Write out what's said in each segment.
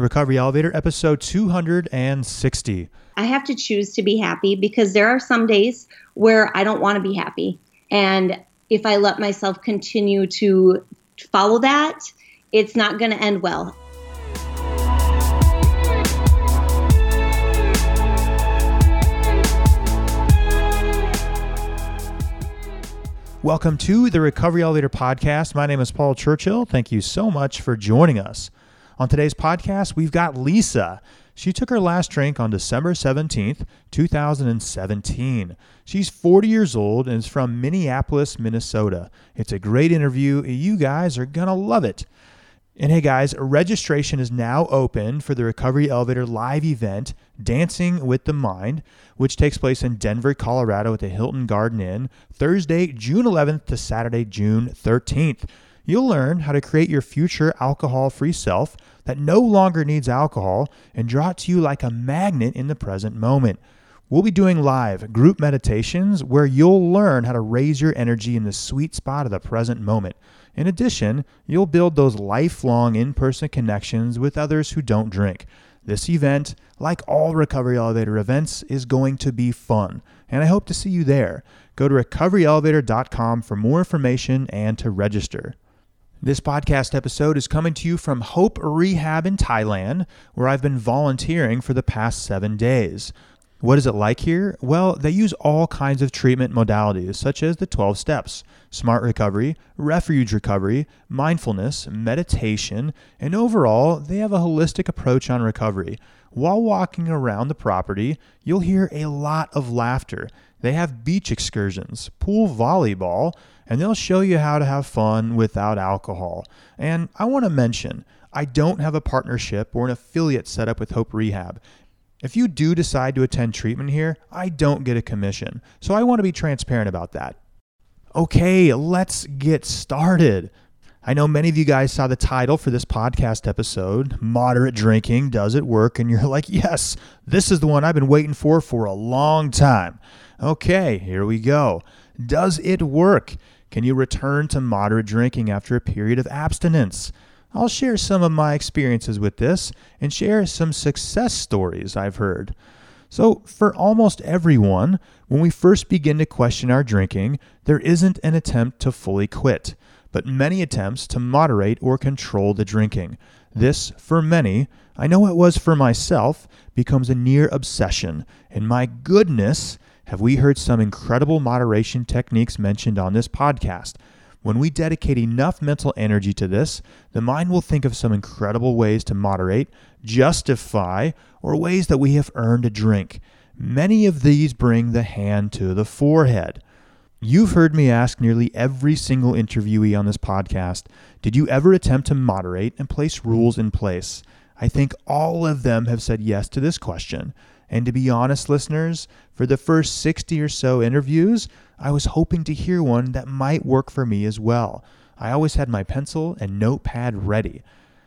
Recovery Elevator, episode 260. I have to choose to be happy because there are some days where I don't want to be happy. And if I let myself continue to follow that, it's not going to end well. Welcome to the Recovery Elevator Podcast. My name is Paul Churchill. Thank you so much for joining us. On today's podcast, we've got Lisa. She took her last drink on December 17th, 2017. She's 40 years old and is from Minneapolis, Minnesota. It's a great interview. You guys are going to love it. And hey guys, registration is now open for the Recovery Elevator live event, Dancing with the Mind, which takes place in Denver, Colorado at the Hilton Garden Inn, Thursday, June 11th to Saturday, June 13th. You'll learn how to create your future alcohol free self that no longer needs alcohol and draw it to you like a magnet in the present moment. We'll be doing live group meditations where you'll learn how to raise your energy in the sweet spot of the present moment. In addition, you'll build those lifelong in person connections with others who don't drink. This event, like all Recovery Elevator events, is going to be fun, and I hope to see you there. Go to recoveryelevator.com for more information and to register. This podcast episode is coming to you from Hope Rehab in Thailand, where I've been volunteering for the past seven days. What is it like here? Well, they use all kinds of treatment modalities, such as the 12 steps, smart recovery, refuge recovery, mindfulness, meditation, and overall, they have a holistic approach on recovery. While walking around the property, you'll hear a lot of laughter. They have beach excursions, pool volleyball, and they'll show you how to have fun without alcohol. And I want to mention, I don't have a partnership or an affiliate set up with Hope Rehab. If you do decide to attend treatment here, I don't get a commission. So I want to be transparent about that. Okay, let's get started. I know many of you guys saw the title for this podcast episode, Moderate Drinking Does It Work? And you're like, yes, this is the one I've been waiting for for a long time. Okay, here we go. Does it work? Can you return to moderate drinking after a period of abstinence? I'll share some of my experiences with this and share some success stories I've heard. So, for almost everyone, when we first begin to question our drinking, there isn't an attempt to fully quit, but many attempts to moderate or control the drinking. This, for many, I know it was for myself, becomes a near obsession. And my goodness, have we heard some incredible moderation techniques mentioned on this podcast? When we dedicate enough mental energy to this, the mind will think of some incredible ways to moderate, justify, or ways that we have earned a drink. Many of these bring the hand to the forehead. You've heard me ask nearly every single interviewee on this podcast Did you ever attempt to moderate and place rules in place? I think all of them have said yes to this question. And to be honest, listeners, for the first 60 or so interviews, I was hoping to hear one that might work for me as well. I always had my pencil and notepad ready.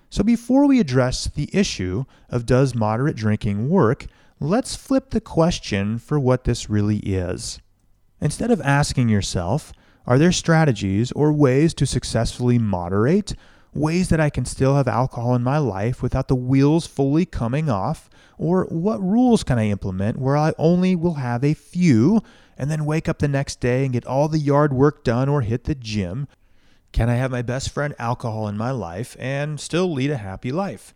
So before we address the issue of does moderate drinking work, let's flip the question for what this really is. Instead of asking yourself, are there strategies or ways to successfully moderate? Ways that I can still have alcohol in my life without the wheels fully coming off? Or what rules can I implement where I only will have a few and then wake up the next day and get all the yard work done or hit the gym? Can I have my best friend alcohol in my life and still lead a happy life?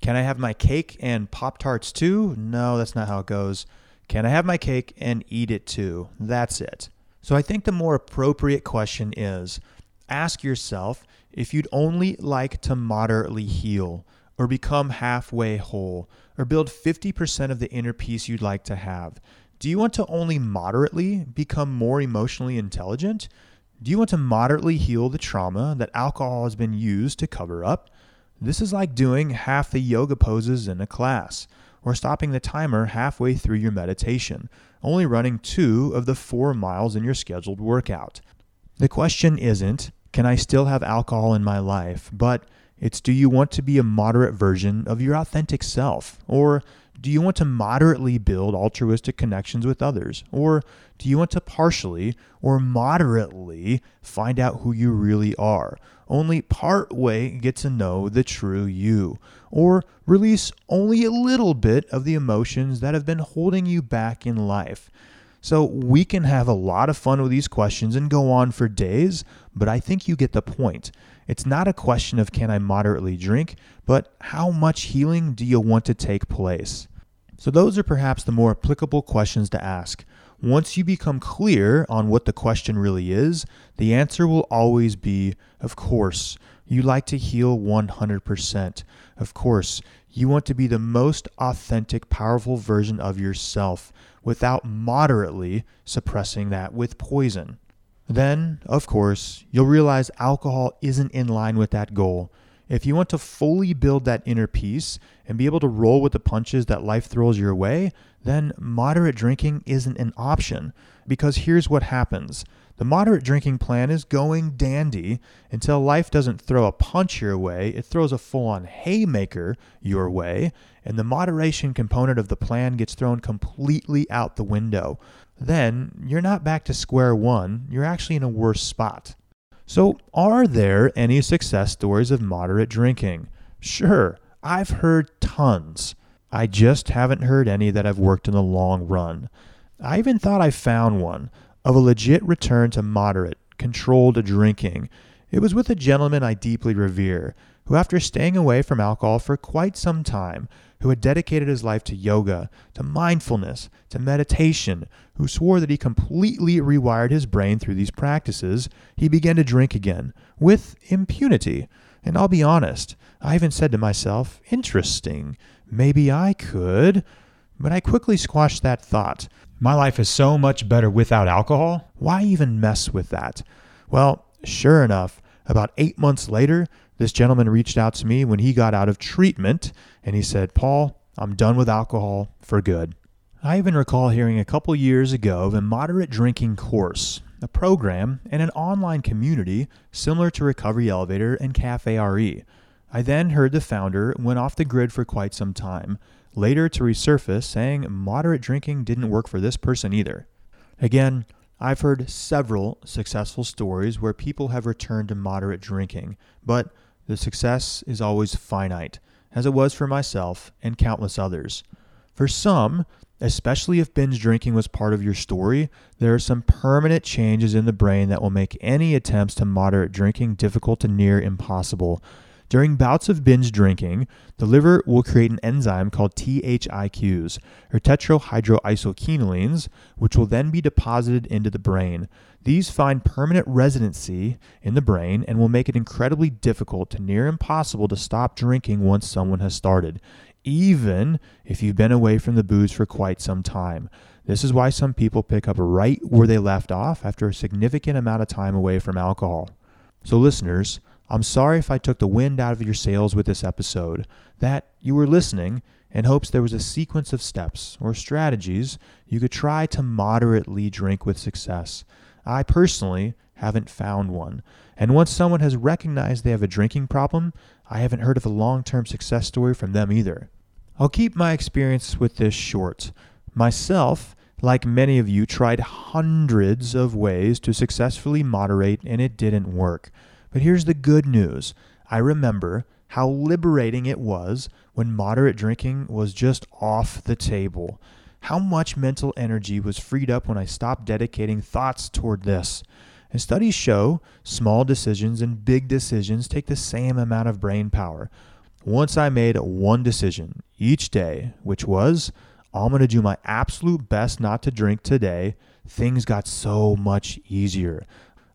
Can I have my cake and Pop Tarts too? No, that's not how it goes. Can I have my cake and eat it too? That's it. So I think the more appropriate question is ask yourself if you'd only like to moderately heal or become halfway whole or build 50% of the inner peace you'd like to have? Do you want to only moderately become more emotionally intelligent? Do you want to moderately heal the trauma that alcohol has been used to cover up? This is like doing half the yoga poses in a class, or stopping the timer halfway through your meditation, only running two of the four miles in your scheduled workout. The question isn't, can I still have alcohol in my life, but It's do you want to be a moderate version of your authentic self? Or do you want to moderately build altruistic connections with others? Or do you want to partially or moderately find out who you really are? Only part way get to know the true you. Or release only a little bit of the emotions that have been holding you back in life. So we can have a lot of fun with these questions and go on for days, but I think you get the point. It's not a question of can I moderately drink, but how much healing do you want to take place? So, those are perhaps the more applicable questions to ask. Once you become clear on what the question really is, the answer will always be of course. You like to heal 100%. Of course, you want to be the most authentic, powerful version of yourself without moderately suppressing that with poison. Then, of course, you'll realize alcohol isn't in line with that goal. If you want to fully build that inner peace and be able to roll with the punches that life throws your way, then moderate drinking isn't an option. Because here's what happens the moderate drinking plan is going dandy until life doesn't throw a punch your way, it throws a full on haymaker your way, and the moderation component of the plan gets thrown completely out the window then you're not back to square one, you're actually in a worse spot. So, are there any success stories of moderate drinking? Sure, I've heard tons. I just haven't heard any that have worked in the long run. I even thought I found one of a legit return to moderate, controlled drinking. It was with a gentleman I deeply revere, who, after staying away from alcohol for quite some time, who had dedicated his life to yoga, to mindfulness, to meditation, who swore that he completely rewired his brain through these practices, he began to drink again, with impunity. And I'll be honest, I even said to myself, interesting, maybe I could. But I quickly squashed that thought. My life is so much better without alcohol. Why even mess with that? Well, sure enough, about eight months later, this gentleman reached out to me when he got out of treatment and he said, Paul, I'm done with alcohol for good. I even recall hearing a couple years ago of a moderate drinking course, a program, and an online community similar to Recovery Elevator and Cafe RE. I then heard the founder went off the grid for quite some time, later to resurface saying moderate drinking didn't work for this person either. Again, I've heard several successful stories where people have returned to moderate drinking, but the success is always finite, as it was for myself and countless others. For some, especially if binge drinking was part of your story, there are some permanent changes in the brain that will make any attempts to moderate drinking difficult to near impossible. During bouts of binge drinking, the liver will create an enzyme called THIQs, or tetrahydroisoquinolines, which will then be deposited into the brain. These find permanent residency in the brain and will make it incredibly difficult to near impossible to stop drinking once someone has started, even if you've been away from the booze for quite some time. This is why some people pick up right where they left off after a significant amount of time away from alcohol. So, listeners, I'm sorry if I took the wind out of your sails with this episode, that you were listening in hopes there was a sequence of steps or strategies you could try to moderately drink with success. I personally haven't found one. And once someone has recognized they have a drinking problem, I haven't heard of a long term success story from them either. I'll keep my experience with this short. Myself, like many of you, tried hundreds of ways to successfully moderate, and it didn't work. But here's the good news I remember how liberating it was when moderate drinking was just off the table. How much mental energy was freed up when I stopped dedicating thoughts toward this. And studies show small decisions and big decisions take the same amount of brain power. Once I made one decision each day, which was, I'm going to do my absolute best not to drink today, things got so much easier.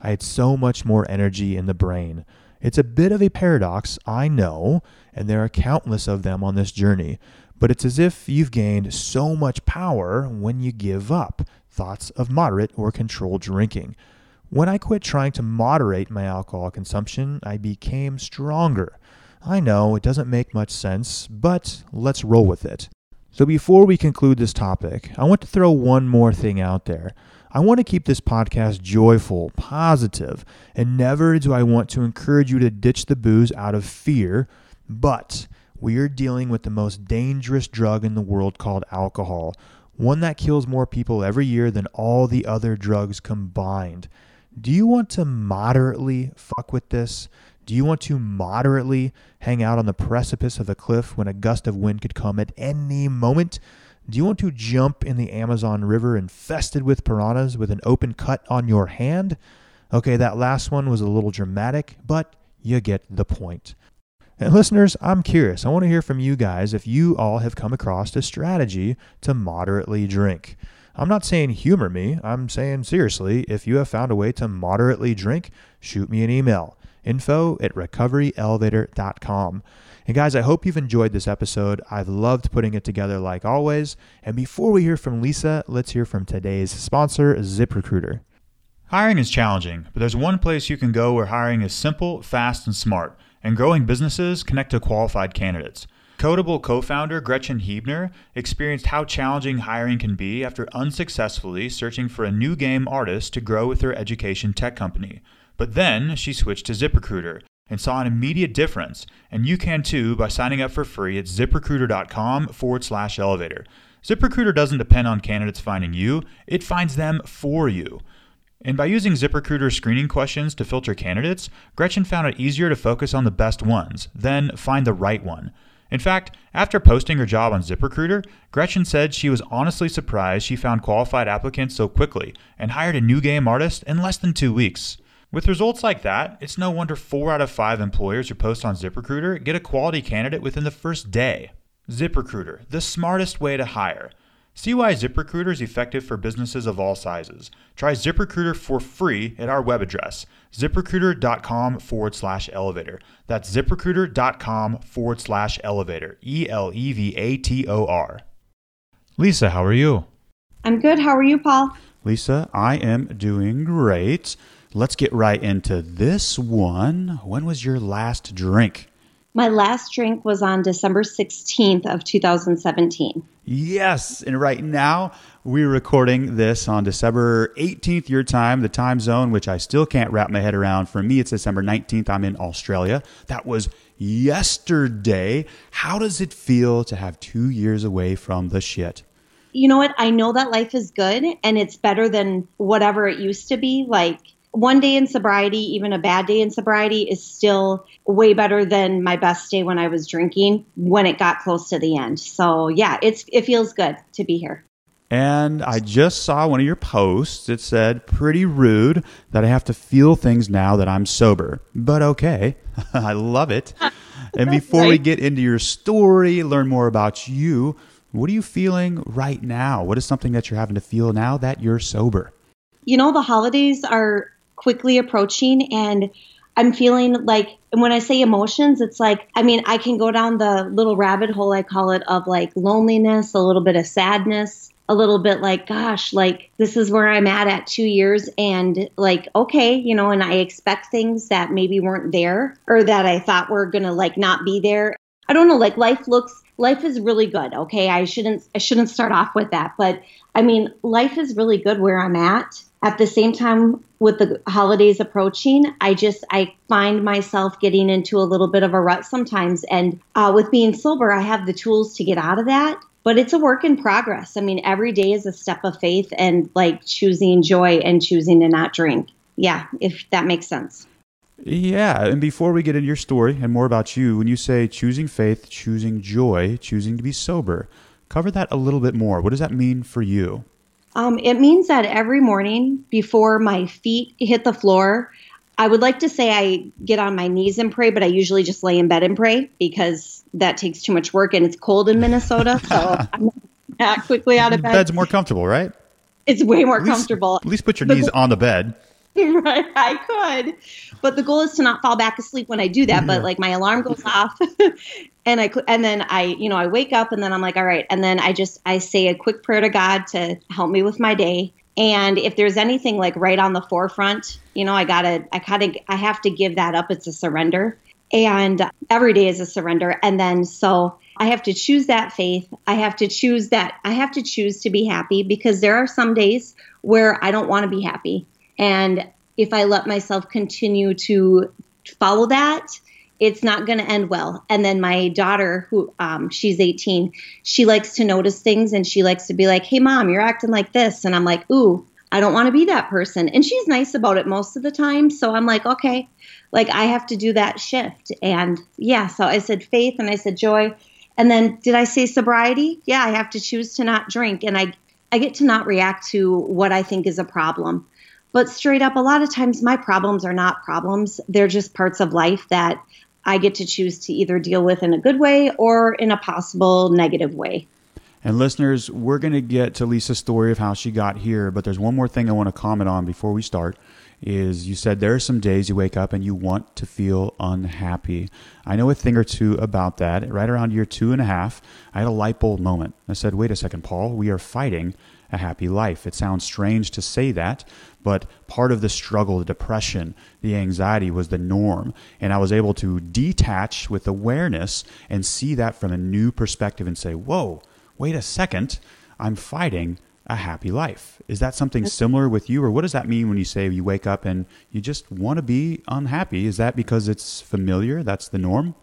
I had so much more energy in the brain. It's a bit of a paradox, I know, and there are countless of them on this journey, but it's as if you've gained so much power when you give up thoughts of moderate or controlled drinking. When I quit trying to moderate my alcohol consumption, I became stronger. I know it doesn't make much sense, but let's roll with it. So, before we conclude this topic, I want to throw one more thing out there. I want to keep this podcast joyful, positive, and never do I want to encourage you to ditch the booze out of fear, but we are dealing with the most dangerous drug in the world called alcohol, one that kills more people every year than all the other drugs combined. Do you want to moderately fuck with this? Do you want to moderately hang out on the precipice of a cliff when a gust of wind could come at any moment? Do you want to jump in the Amazon River infested with piranhas with an open cut on your hand? Okay, that last one was a little dramatic, but you get the point. And listeners, I'm curious. I want to hear from you guys if you all have come across a strategy to moderately drink. I'm not saying humor me. I'm saying seriously, if you have found a way to moderately drink, shoot me an email info at recoveryelevator.com. And guys, I hope you've enjoyed this episode. I've loved putting it together like always. And before we hear from Lisa, let's hear from today's sponsor, ZipRecruiter. Hiring is challenging, but there's one place you can go where hiring is simple, fast, and smart, and growing businesses connect to qualified candidates. Codeable co founder Gretchen Huebner experienced how challenging hiring can be after unsuccessfully searching for a new game artist to grow with her education tech company. But then she switched to ZipRecruiter and saw an immediate difference. And you can too by signing up for free at ziprecruiter.com forward slash elevator. ZipRecruiter doesn't depend on candidates finding you, it finds them for you. And by using ZipRecruiter screening questions to filter candidates, Gretchen found it easier to focus on the best ones, then find the right one. In fact, after posting her job on ZipRecruiter, Gretchen said she was honestly surprised she found qualified applicants so quickly and hired a new game artist in less than two weeks. With results like that, it's no wonder 4 out of 5 employers who post on ZipRecruiter get a quality candidate within the first day. ZipRecruiter, the smartest way to hire. See why ZipRecruiter is effective for businesses of all sizes. Try ZipRecruiter for free at our web address, ziprecruiter.com forward slash elevator. That's ziprecruiter.com forward slash elevator. E L E V A T O R. Lisa, how are you? I'm good. How are you, Paul? Lisa, I am doing great. Let's get right into this one. When was your last drink? My last drink was on December 16th of 2017. Yes, and right now we're recording this on December 18th your time, the time zone which I still can't wrap my head around. For me it's December 19th. I'm in Australia. That was yesterday. How does it feel to have 2 years away from the shit? You know what? I know that life is good and it's better than whatever it used to be. Like one day in sobriety, even a bad day in sobriety, is still way better than my best day when I was drinking when it got close to the end. So yeah, it's it feels good to be here. And I just saw one of your posts. It said, pretty rude that I have to feel things now that I'm sober. But okay. I love it. and before right. we get into your story, learn more about you, what are you feeling right now? What is something that you're having to feel now that you're sober? You know, the holidays are quickly approaching and I'm feeling like, and when I say emotions, it's like, I mean, I can go down the little rabbit hole, I call it, of like loneliness, a little bit of sadness, a little bit like, gosh, like this is where I'm at at two years. And like, okay, you know, and I expect things that maybe weren't there or that I thought were going to like not be there. I don't know, like life looks, life is really good. Okay. I shouldn't, I shouldn't start off with that. But I mean, life is really good where I'm at at the same time with the holidays approaching i just i find myself getting into a little bit of a rut sometimes and uh, with being sober i have the tools to get out of that but it's a work in progress i mean every day is a step of faith and like choosing joy and choosing to not drink yeah if that makes sense yeah, and before we get into your story and more about you, when you say choosing faith, choosing joy, choosing to be sober, cover that a little bit more. What does that mean for you? Um, it means that every morning before my feet hit the floor, I would like to say I get on my knees and pray, but I usually just lay in bed and pray because that takes too much work and it's cold in Minnesota. so I'm not quickly out of bed. Bed's more comfortable, right? It's way more at least, comfortable. At least put your knees on the bed. right, I could. But the goal is to not fall back asleep when I do that. But like my alarm goes off and I and then I you know I wake up and then I'm like all right and then I just I say a quick prayer to God to help me with my day and if there's anything like right on the forefront you know I gotta I kind of I have to give that up it's a surrender and every day is a surrender and then so I have to choose that faith. I have to choose that. I have to choose to be happy because there are some days where I don't want to be happy. And if I let myself continue to follow that, it's not going to end well. And then my daughter, who um, she's 18, she likes to notice things and she likes to be like, hey, mom, you're acting like this. And I'm like, ooh, I don't want to be that person. And she's nice about it most of the time. So I'm like, okay, like I have to do that shift. And yeah, so I said faith and I said joy. And then did I say sobriety? Yeah, I have to choose to not drink. And I, I get to not react to what I think is a problem. But straight up, a lot of times my problems are not problems. They're just parts of life that I get to choose to either deal with in a good way or in a possible negative way. And listeners, we're going to get to Lisa's story of how she got here, but there's one more thing I want to comment on before we start. Is you said there are some days you wake up and you want to feel unhappy. I know a thing or two about that. Right around year two and a half, I had a light bulb moment. I said, wait a second, Paul, we are fighting a happy life. It sounds strange to say that, but part of the struggle, the depression, the anxiety was the norm. And I was able to detach with awareness and see that from a new perspective and say, whoa, wait a second, I'm fighting a happy life. Is that something similar with you, or what does that mean when you say you wake up and you just want to be unhappy? Is that because it's familiar? That's the norm?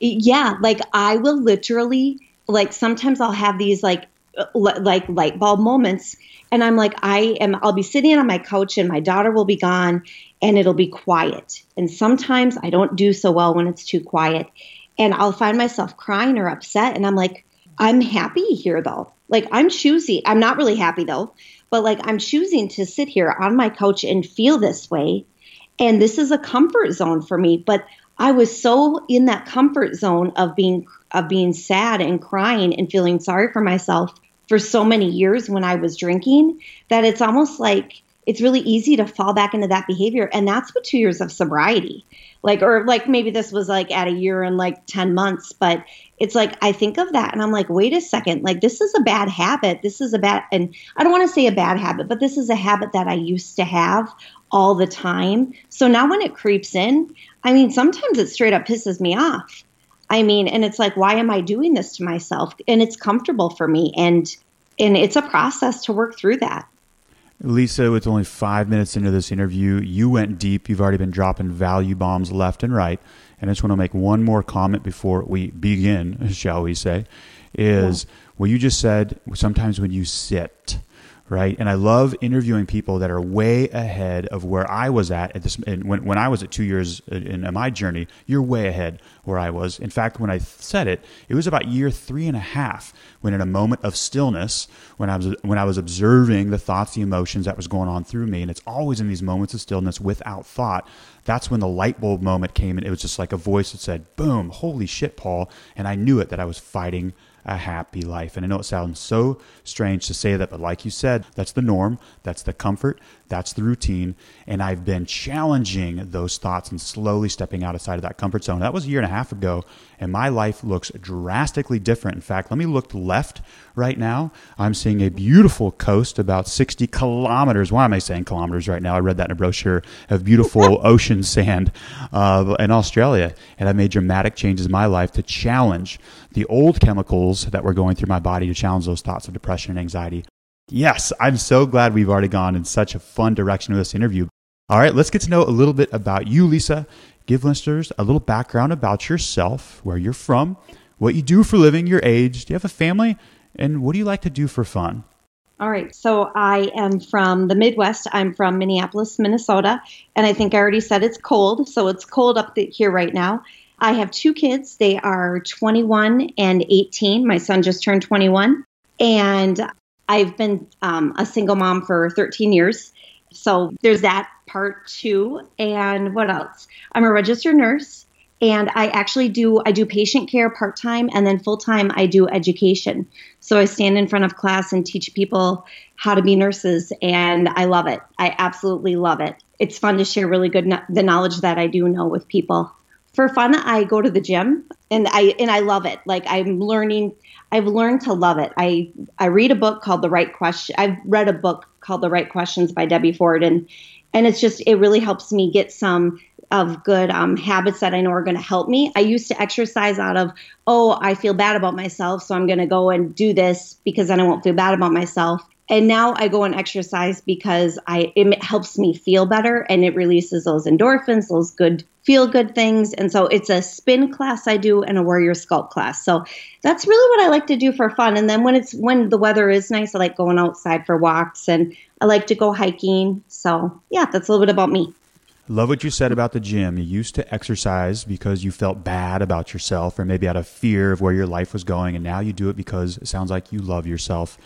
Yeah, like I will literally, like sometimes I'll have these like like light bulb moments. And i'm like i am i'll be sitting on my couch and my daughter will be gone and it'll be quiet. And sometimes i don't do so well when it's too quiet. And i'll find myself crying or upset and i'm like i'm happy here though. Like i'm choosing i'm not really happy though but like i'm choosing to sit here on my couch and feel this way. And this is a comfort zone for me but i was so in that comfort zone of being of being sad and crying and feeling sorry for myself for so many years when I was drinking that it's almost like it's really easy to fall back into that behavior. And that's what two years of sobriety, like, or like maybe this was like at a year and like 10 months, but it's like I think of that and I'm like, wait a second, like this is a bad habit. This is a bad, and I don't want to say a bad habit, but this is a habit that I used to have all the time. So now when it creeps in, I mean, sometimes it straight up pisses me off. I mean, and it's like, why am I doing this to myself? And it's comfortable for me. And and it's a process to work through that. Lisa, with only five minutes into this interview, you went deep. You've already been dropping value bombs left and right. And I just want to make one more comment before we begin, shall we say, is yeah. what you just said, sometimes when you sit, right? And I love interviewing people that are way ahead of where I was at at this. when when I was at two years in, in my journey, you're way ahead where I was. In fact, when I said it, it was about year three and a half when, in a moment of stillness, when I was when I was observing the thoughts, the emotions that was going on through me, and it's always in these moments of stillness without thought. That's when the light bulb moment came, and it was just like a voice that said, "Boom! Holy shit, Paul!" And I knew it that I was fighting a happy life. And I know it sounds so strange to say that, but like you said, that's the norm, that's the comfort, that's the routine. And I've been challenging those thoughts and slowly stepping outside of that comfort zone. That was a year and a half ago, and my life looks drastically different. In fact, let me look left right now. I'm seeing a beautiful coast about 60 kilometers. Why am I saying kilometers right now? I read that in a brochure of beautiful ocean sand uh, in Australia. And I made dramatic changes in my life to challenge the old chemicals that were going through my body to challenge those thoughts of depression and anxiety. Yes, I'm so glad we've already gone in such a fun direction with this interview. All right, let's get to know a little bit about you, Lisa. Give listeners a little background about yourself, where you're from, what you do for living, your age. Do you have a family? And what do you like to do for fun? All right. So I am from the Midwest. I'm from Minneapolis, Minnesota. And I think I already said it's cold. So it's cold up here right now. I have two kids. They are 21 and 18. My son just turned 21. And I've been um, a single mom for 13 years. So there's that part too. And what else? I'm a registered nurse and I actually do I do patient care part time and then full time I do education. So I stand in front of class and teach people how to be nurses and I love it. I absolutely love it. It's fun to share really good no- the knowledge that I do know with people. For fun, I go to the gym and I and I love it. Like I'm learning I've learned to love it. I I read a book called The Right Question. I've read a book called The Right Questions by Debbie Ford and and it's just it really helps me get some of good um, habits that I know are going to help me. I used to exercise out of, oh, I feel bad about myself, so I'm going to go and do this because then I won't feel bad about myself. And now I go and exercise because I it helps me feel better and it releases those endorphins, those good feel good things. And so it's a spin class I do and a warrior sculpt class. So that's really what I like to do for fun. And then when it's when the weather is nice, I like going outside for walks and I like to go hiking. So yeah, that's a little bit about me. Love what you said about the gym. You used to exercise because you felt bad about yourself or maybe out of fear of where your life was going. And now you do it because it sounds like you love yourself.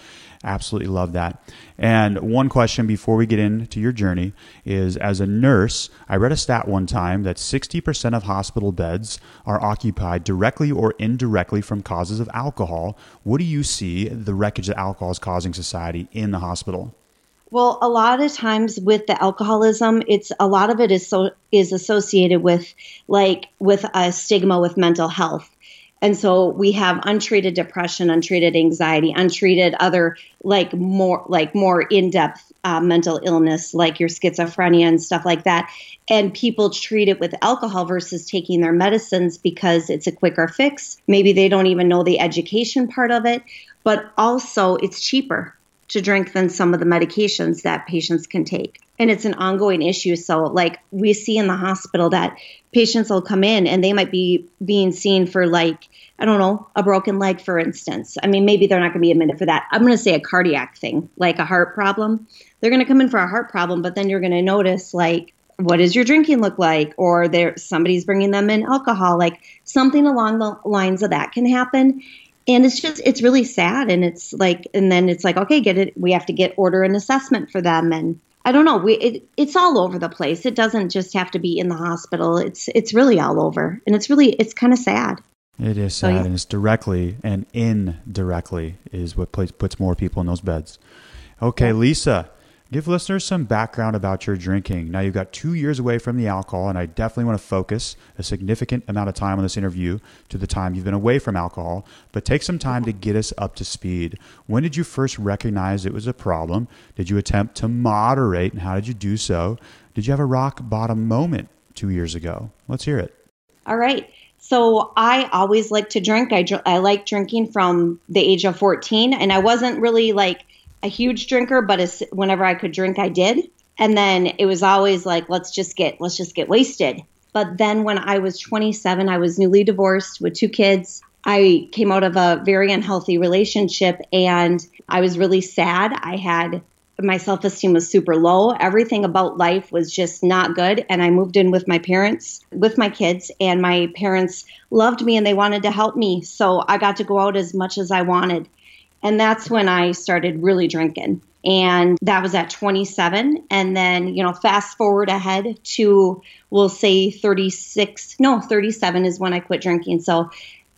Absolutely love that. And one question before we get into your journey is as a nurse, I read a stat one time that 60% of hospital beds are occupied directly or indirectly from causes of alcohol. What do you see the wreckage that alcohol is causing society in the hospital? Well, a lot of times with the alcoholism, it's a lot of it is so is associated with like with a stigma with mental health. And so we have untreated depression, untreated anxiety, untreated other like more like more in-depth uh, mental illness like your schizophrenia and stuff like that. And people treat it with alcohol versus taking their medicines because it's a quicker fix. Maybe they don't even know the education part of it, but also it's cheaper to drink than some of the medications that patients can take. And it's an ongoing issue. So, like we see in the hospital that patients will come in and they might be being seen for, like, I don't know, a broken leg, for instance. I mean, maybe they're not going to be admitted for that. I'm going to say a cardiac thing, like a heart problem. They're going to come in for a heart problem, but then you're going to notice, like, what does your drinking look like or there somebody's bringing them in alcohol like something along the lines of that can happen and it's just it's really sad. And it's like and then it's like okay get it we have to get order an assessment for them. And i don't know we it, it's all over the place. It doesn't just have to be in the hospital. It's it's really all over. And it's really it's kind of sad. It is sad so, yeah. and it's directly and indirectly is what puts more people in those beds. Okay lisa Give listeners some background about your drinking. Now, you've got two years away from the alcohol, and I definitely want to focus a significant amount of time on this interview to the time you've been away from alcohol, but take some time to get us up to speed. When did you first recognize it was a problem? Did you attempt to moderate, and how did you do so? Did you have a rock bottom moment two years ago? Let's hear it. All right. So I always like to drink. I, I like drinking from the age of 14, and I wasn't really like a huge drinker, but as, whenever I could drink, I did. And then it was always like, let's just get let's just get wasted. But then when I was 27, I was newly divorced with two kids. I came out of a very unhealthy relationship and I was really sad. I had my self esteem was super low. Everything about life was just not good. And I moved in with my parents, with my kids, and my parents loved me and they wanted to help me. So I got to go out as much as I wanted. And that's when I started really drinking. And that was at 27. And then, you know, fast forward ahead to, we'll say 36, no, 37 is when I quit drinking. So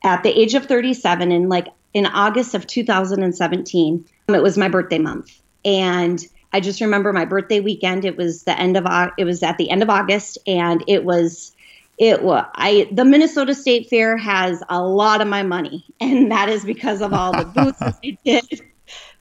at the age of 37, in like in August of 2017, it was my birthday month. And I just remember my birthday weekend. It was the end of it was at the end of August, and it was it was I the Minnesota State Fair has a lot of my money, and that is because of all the booths I did,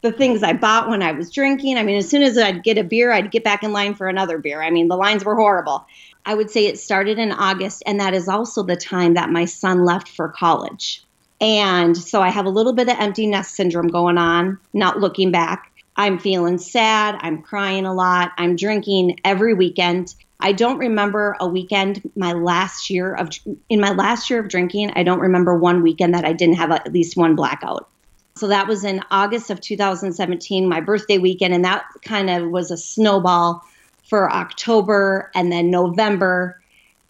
the things I bought when I was drinking. I mean, as soon as I'd get a beer, I'd get back in line for another beer. I mean, the lines were horrible. I would say it started in August, and that is also the time that my son left for college. And so I have a little bit of empty nest syndrome going on, not looking back. I'm feeling sad. I'm crying a lot. I'm drinking every weekend. I don't remember a weekend my last year of in my last year of drinking. I don't remember one weekend that I didn't have at least one blackout. So that was in August of 2017, my birthday weekend, and that kind of was a snowball for October and then November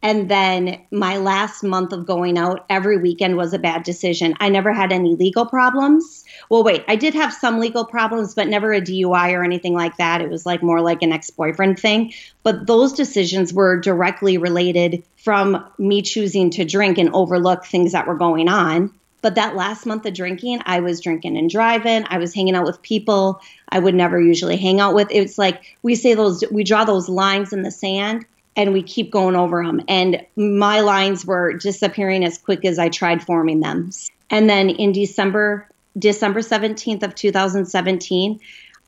and then my last month of going out every weekend was a bad decision. I never had any legal problems. Well, wait, I did have some legal problems, but never a DUI or anything like that. It was like more like an ex boyfriend thing. But those decisions were directly related from me choosing to drink and overlook things that were going on. But that last month of drinking, I was drinking and driving. I was hanging out with people I would never usually hang out with. It's like we say those, we draw those lines in the sand and we keep going over them. And my lines were disappearing as quick as I tried forming them. And then in December, December 17th of 2017,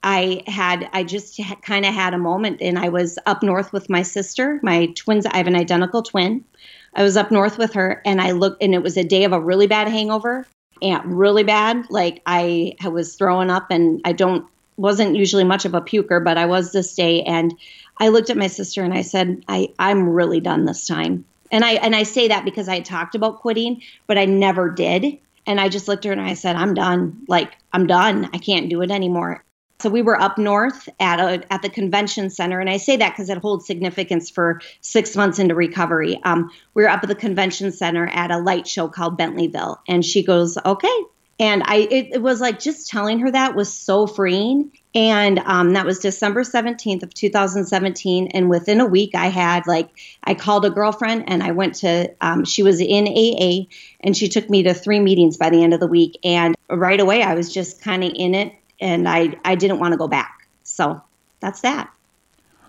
I had, I just kind of had a moment and I was up north with my sister, my twins. I have an identical twin. I was up north with her and I looked, and it was a day of a really bad hangover and really bad. Like I, I was throwing up and I don't, wasn't usually much of a puker, but I was this day. And I looked at my sister and I said, I, I'm really done this time. And I, and I say that because I talked about quitting, but I never did. And I just looked at her and I said, I'm done. Like, I'm done. I can't do it anymore. So we were up north at a, at the convention center, and I say that because it holds significance for six months into recovery. Um, we were up at the convention center at a light show called Bentleyville, and she goes, "Okay." And I, it, it was like just telling her that was so freeing. And um, that was December 17th of 2017. And within a week, I had like, I called a girlfriend and I went to, um, she was in AA and she took me to three meetings by the end of the week. And right away, I was just kind of in it and I, I didn't want to go back. So that's that.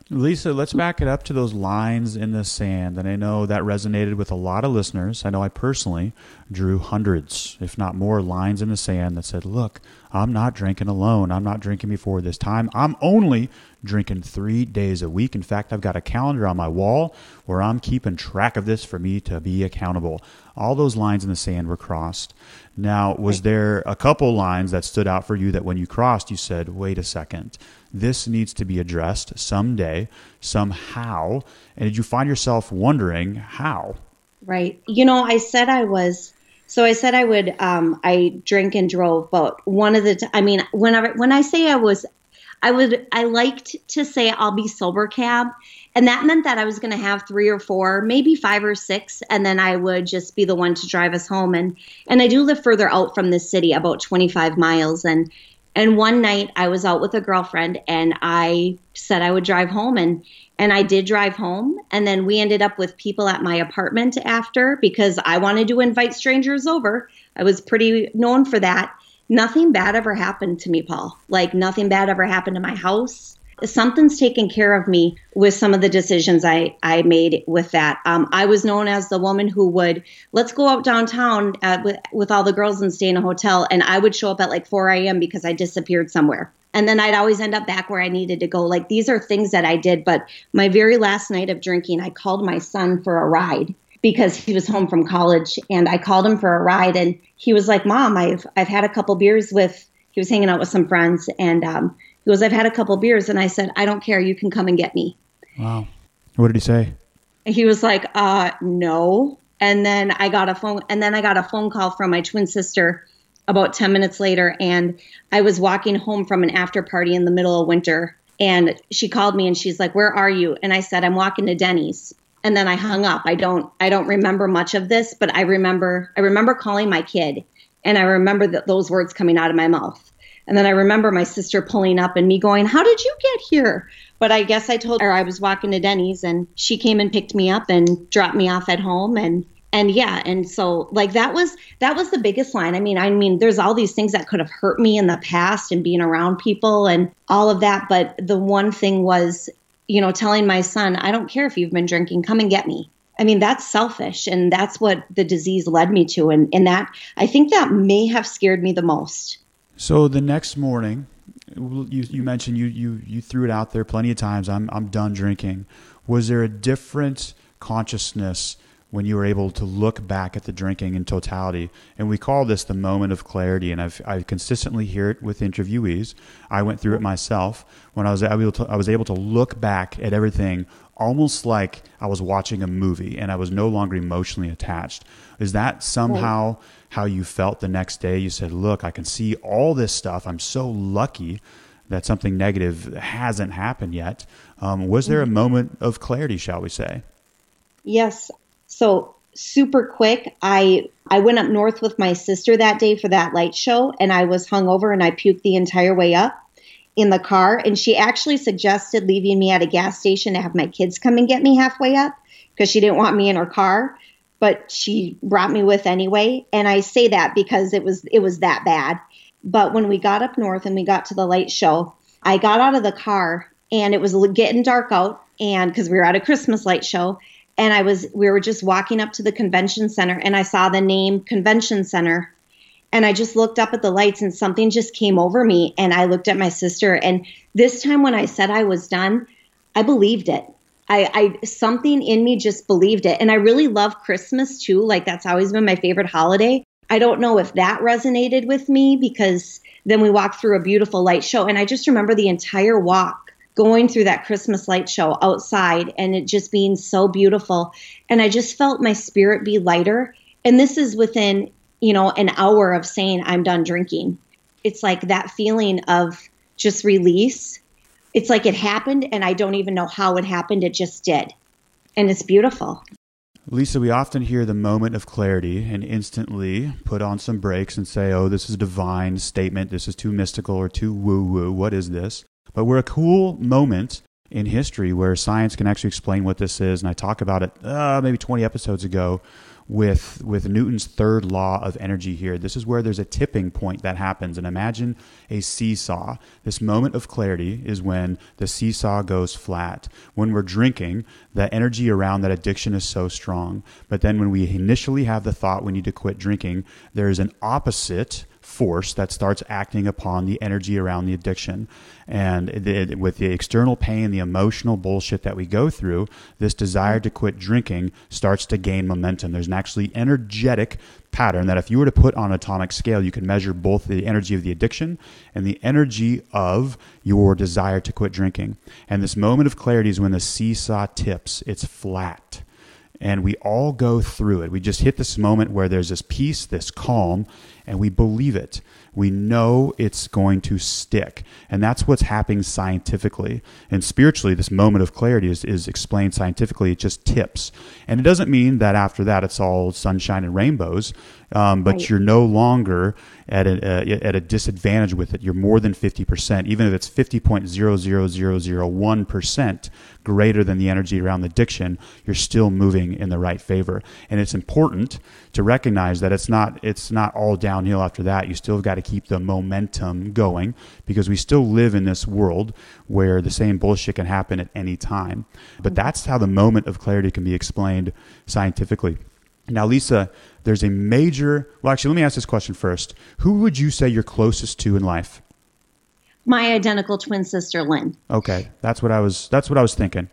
Lisa, let's back it up to those lines in the sand. And I know that resonated with a lot of listeners. I know I personally drew hundreds, if not more, lines in the sand that said, Look, I'm not drinking alone. I'm not drinking before this time. I'm only drinking three days a week. In fact, I've got a calendar on my wall where I'm keeping track of this for me to be accountable. All those lines in the sand were crossed. Now, was there a couple lines that stood out for you that when you crossed, you said, Wait a second this needs to be addressed someday, somehow. And did you find yourself wondering how? Right. You know, I said I was. So I said I would. Um, I drink and drove, but one of the. T- I mean, whenever when I say I was, I would. I liked to say I'll be sober cab, and that meant that I was going to have three or four, maybe five or six, and then I would just be the one to drive us home. And and I do live further out from the city, about 25 miles, and and one night I was out with a girlfriend and I said I would drive home and and I did drive home and then we ended up with people at my apartment after because I wanted to invite strangers over. I was pretty known for that. Nothing bad ever happened to me, Paul. Like nothing bad ever happened to my house something's taken care of me with some of the decisions I, I made with that. Um, I was known as the woman who would, let's go out downtown with, with all the girls and stay in a hotel. And I would show up at like 4 a.m. because I disappeared somewhere. And then I'd always end up back where I needed to go. Like these are things that I did. But my very last night of drinking, I called my son for a ride because he was home from college and I called him for a ride and he was like, "Mom, I've I've had a couple beers with." He was hanging out with some friends and um, he goes, I've had a couple beers. And I said, I don't care. You can come and get me. Wow. What did he say? He was like, uh, no. And then I got a phone and then I got a phone call from my twin sister about 10 minutes later. And I was walking home from an after party in the middle of winter. And she called me and she's like, Where are you? And I said, I'm walking to Denny's. And then I hung up. I don't I don't remember much of this, but I remember I remember calling my kid and I remember that those words coming out of my mouth. And then I remember my sister pulling up and me going, How did you get here? But I guess I told her I was walking to Denny's and she came and picked me up and dropped me off at home and and yeah and so like that was that was the biggest line. I mean i mean there's all these things that could have hurt me in the past and being around people and all of that. But the one thing was you know telling my son i don't care if you've been drinking come and get me. I mean that's selfish and that's what the disease led me to. And and that i think that may have scared me the most so the next morning, you, you mentioned you, you, you threw it out there plenty of times. I'm, I'm done drinking. Was there a different consciousness when you were able to look back at the drinking in totality? And we call this the moment of clarity. And I've, I consistently hear it with interviewees. I went through it myself when I was able to, I was able to look back at everything almost like I was watching a movie and I was no longer emotionally attached. Is that somehow how you felt the next day? You said, Look, I can see all this stuff. I'm so lucky that something negative hasn't happened yet. Um, was there a mm-hmm. moment of clarity, shall we say? Yes. So super quick, I I went up north with my sister that day for that light show, and I was hungover and I puked the entire way up in the car. And she actually suggested leaving me at a gas station to have my kids come and get me halfway up because she didn't want me in her car but she brought me with anyway. And I say that because it was it was that bad. But when we got up north and we got to the light show, I got out of the car and it was getting dark out and because we were at a Christmas light show and I was we were just walking up to the convention center and I saw the name convention center And I just looked up at the lights and something just came over me. And I looked at my sister. And this time when I said I was done, I believed it. I, I something in me just believed it. And I really love Christmas too. Like that's always been my favorite holiday. I don't know if that resonated with me because then we walked through a beautiful light show. And I just remember the entire walk going through that Christmas light show outside and it just being so beautiful. And I just felt my spirit be lighter. And this is within, you know, an hour of saying I'm done drinking. It's like that feeling of just release. It's like it happened and I don't even know how it happened. It just did. And it's beautiful. Lisa, we often hear the moment of clarity and instantly put on some brakes and say, oh, this is a divine statement. This is too mystical or too woo woo. What is this? But we're a cool moment in history where science can actually explain what this is. And I talk about it uh, maybe 20 episodes ago with with Newton's third law of energy here. This is where there's a tipping point that happens. And imagine a seesaw. This moment of clarity is when the seesaw goes flat. When we're drinking, the energy around that addiction is so strong. But then when we initially have the thought we need to quit drinking, there's an opposite force that starts acting upon the energy around the addiction. And it, with the external pain, the emotional bullshit that we go through, this desire to quit drinking starts to gain momentum. There's an actually energetic pattern that if you were to put on an atomic scale, you can measure both the energy of the addiction and the energy of your desire to quit drinking. And this moment of clarity is when the seesaw tips, it's flat and we all go through it. We just hit this moment where there's this peace, this calm, and we believe it. We know it's going to stick. And that's what's happening scientifically. And spiritually, this moment of clarity is, is explained scientifically. It just tips. And it doesn't mean that after that it's all sunshine and rainbows, um, but right. you're no longer at a, uh, at a disadvantage with it. You're more than 50%, even if it's 50.00001% greater than the energy around the addiction, you're still moving in the right favor. And it's important to recognize that it's not, it's not all downhill after that. You still got to keep the momentum going because we still live in this world where the same bullshit can happen at any time. But that's how the moment of clarity can be explained scientifically. Now, Lisa, there's a major, well, actually, let me ask this question first. Who would you say you're closest to in life? My identical twin sister, Lynn. Okay. That's what I was, that's what I was thinking.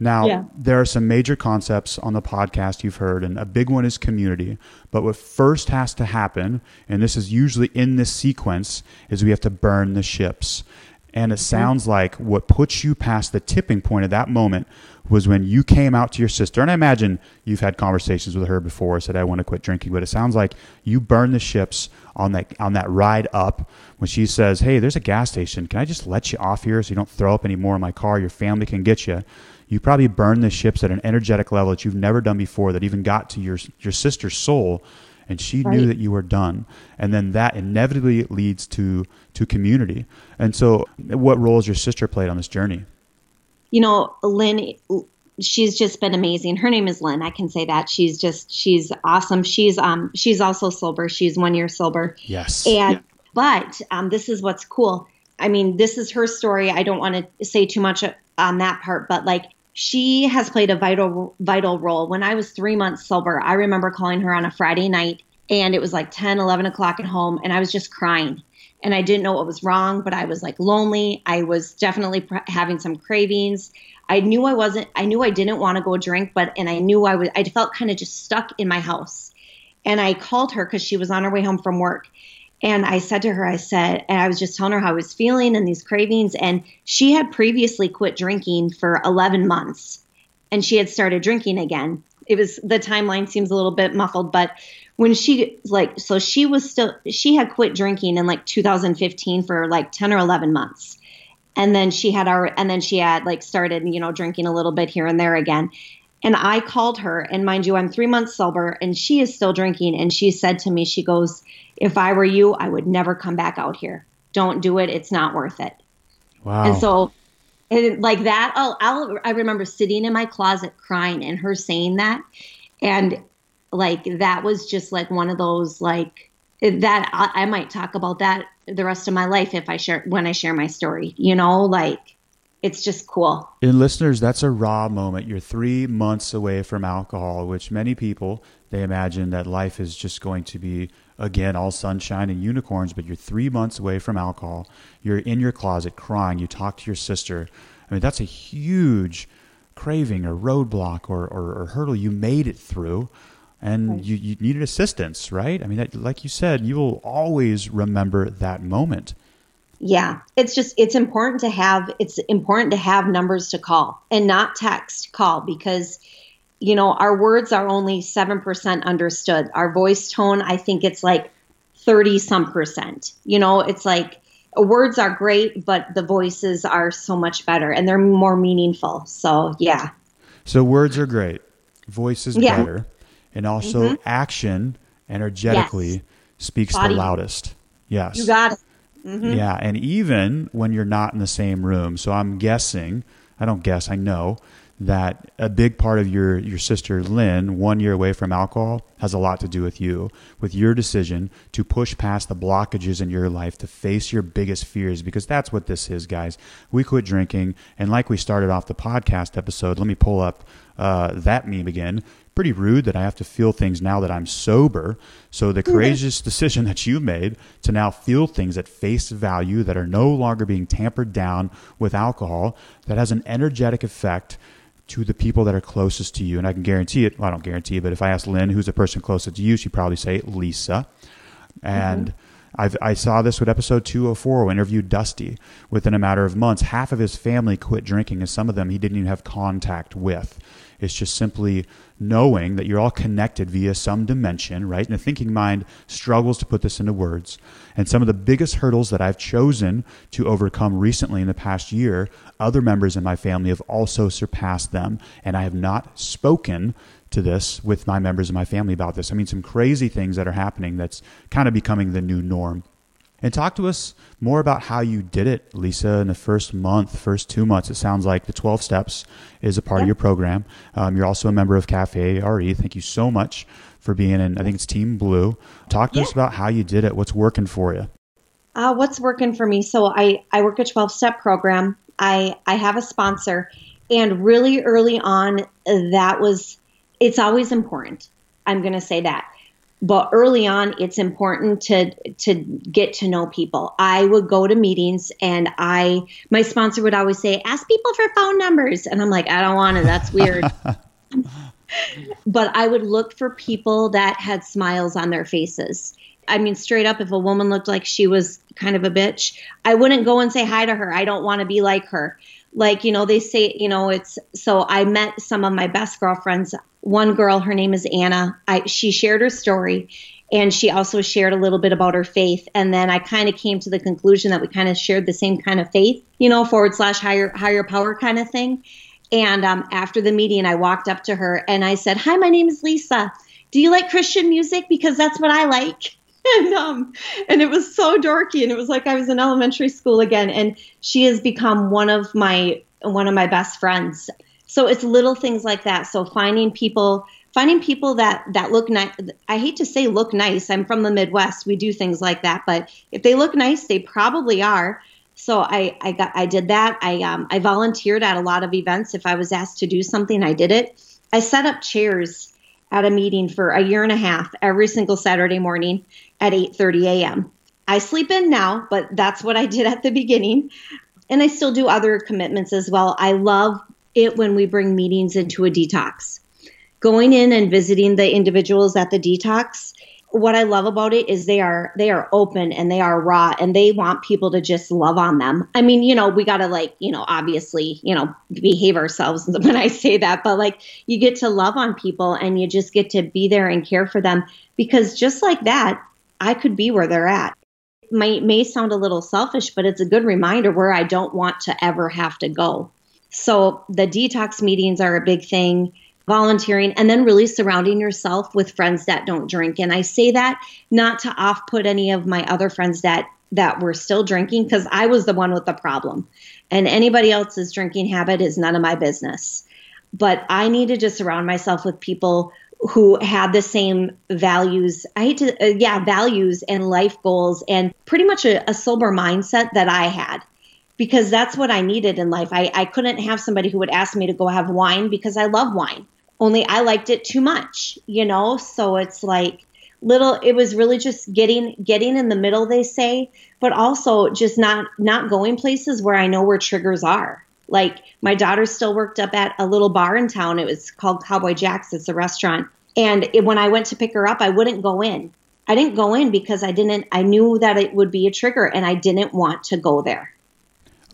Now, yeah. there are some major concepts on the podcast you've heard, and a big one is community. But what first has to happen, and this is usually in this sequence, is we have to burn the ships. And it mm-hmm. sounds like what puts you past the tipping point at that moment was when you came out to your sister. And I imagine you've had conversations with her before, said, I want to quit drinking. But it sounds like you burned the ships on that, on that ride up when she says, Hey, there's a gas station. Can I just let you off here so you don't throw up anymore in my car? Your family can get you. You probably burned the ships at an energetic level that you've never done before, that even got to your, your sister's soul and she right. knew that you were done and then that inevitably leads to to community and so what role has your sister played on this journey you know lynn she's just been amazing her name is lynn i can say that she's just she's awesome she's um she's also sober she's one year sober yes and yeah. but um this is what's cool i mean this is her story i don't want to say too much on that part but like she has played a vital vital role. When I was three months sober, I remember calling her on a Friday night and it was like 10, 11 o'clock at home and I was just crying. And I didn't know what was wrong, but I was like lonely. I was definitely pr- having some cravings. I knew I wasn't, I knew I didn't want to go drink, but, and I knew I was, I felt kind of just stuck in my house. And I called her because she was on her way home from work. And I said to her, I said, and I was just telling her how I was feeling and these cravings. And she had previously quit drinking for 11 months and she had started drinking again. It was the timeline seems a little bit muffled, but when she like, so she was still, she had quit drinking in like 2015 for like 10 or 11 months. And then she had our, and then she had like started, you know, drinking a little bit here and there again. And I called her, and mind you, I'm three months sober, and she is still drinking. And she said to me, she goes, If I were you, I would never come back out here. Don't do it. It's not worth it. Wow. And so, and like that, I'll, I'll, I remember sitting in my closet crying and her saying that. And like, that was just like one of those, like, that I, I might talk about that the rest of my life if I share, when I share my story, you know, like, it's just cool. And listeners, that's a raw moment. You're three months away from alcohol, which many people they imagine that life is just going to be again, all sunshine and unicorns, but you're three months away from alcohol. You're in your closet crying. You talk to your sister. I mean, that's a huge craving or roadblock or, or, or hurdle you made it through and right. you, you needed assistance, right? I mean, that, like you said, you will always remember that moment. Yeah, it's just it's important to have it's important to have numbers to call and not text call because you know our words are only 7% understood. Our voice tone, I think it's like 30 some percent. You know, it's like words are great, but the voices are so much better and they're more meaningful. So, yeah. So words are great. Voice is yeah. better and also mm-hmm. action energetically yes. speaks Body. the loudest. Yes. You got it. Mm-hmm. Yeah, and even when you're not in the same room. So I'm guessing, I don't guess, I know that a big part of your your sister Lynn, one year away from alcohol, has a lot to do with you, with your decision to push past the blockages in your life to face your biggest fears, because that's what this is, guys. We quit drinking, and like we started off the podcast episode, let me pull up uh, that meme again pretty rude that I have to feel things now that I'm sober. So the courageous decision that you made to now feel things at face value that are no longer being tampered down with alcohol that has an energetic effect to the people that are closest to you. And I can guarantee it. Well, I don't guarantee it, but if I ask Lynn, who's the person closest to you, she'd probably say Lisa. And mm-hmm. I've, i saw this with episode 204, who interviewed Dusty. Within a matter of months, half of his family quit drinking, and some of them he didn't even have contact with. It's just simply knowing that you're all connected via some dimension, right? And the thinking mind struggles to put this into words. And some of the biggest hurdles that I've chosen to overcome recently in the past year, other members in my family have also surpassed them. And I have not spoken to this with my members of my family about this. I mean, some crazy things that are happening that's kind of becoming the new norm. And talk to us more about how you did it, Lisa, in the first month, first two months. It sounds like the 12 steps is a part of your program. Um, you're also a member of Cafe RE. Thank you so much for being in, I think it's Team Blue. Talk to yeah. us about how you did it. What's working for you? Uh, what's working for me? So I, I work a 12 step program. I, I have a sponsor. And really early on, that was, it's always important. I'm going to say that but early on it's important to to get to know people. I would go to meetings and i my sponsor would always say ask people for phone numbers. And i'm like i don't want to that's weird. But i would look for people that had smiles on their faces. I mean straight up if a woman looked like she was kind of a bitch i wouldn't go and say hi to her. I don't want to be like her like you know they say you know it's so i met some of my best girlfriends. One girl her name is anna. I she shared her story and she also shared a little bit about her faith. And then i kind of came to the conclusion that we kind of shared the same kind of faith you know forward slash higher higher power kind of thing. And um, after the meeting i walked up to her and i said hi my name is lisa. Do you like christian music? Because that's what i like and um and it was so dorky and it was like I was in elementary school again and she has become one of my one of my best friends. So it's little things like that. So finding people finding people that that look nice I hate to say look nice. I'm from the Midwest. We do things like that, but if they look nice, they probably are. So I I got I did that. I um I volunteered at a lot of events if I was asked to do something, I did it. I set up chairs at a meeting for a year and a half every single Saturday morning at 8:30 a.m. I sleep in now, but that's what I did at the beginning. And I still do other commitments as well. I love it when we bring meetings into a detox. Going in and visiting the individuals at the detox what I love about it is they are they are open and they are raw and they want people to just love on them. I mean, you know, we got to like, you know, obviously, you know, behave ourselves when I say that, but like you get to love on people and you just get to be there and care for them because just like that, I could be where they're at. It may may sound a little selfish, but it's a good reminder where I don't want to ever have to go. So the detox meetings are a big thing volunteering, and then really surrounding yourself with friends that don't drink. And I say that not to off put any of my other friends that that were still drinking because I was the one with the problem. And anybody else's drinking habit is none of my business. But I needed to surround myself with people who had the same values. I hate to, uh, yeah, values and life goals and pretty much a, a sober mindset that I had because that's what I needed in life. I, I couldn't have somebody who would ask me to go have wine because I love wine only I liked it too much, you know? So it's like little it was really just getting getting in the middle they say but also just not not going places where i know where triggers are. Like my daughter still worked up at a little bar in town. It was called cowboy jack's. It's a restaurant. And it, when i went to pick her up i wouldn't go in. I didn't go in because i didn't i knew that it would be a trigger and i didn't want to go there.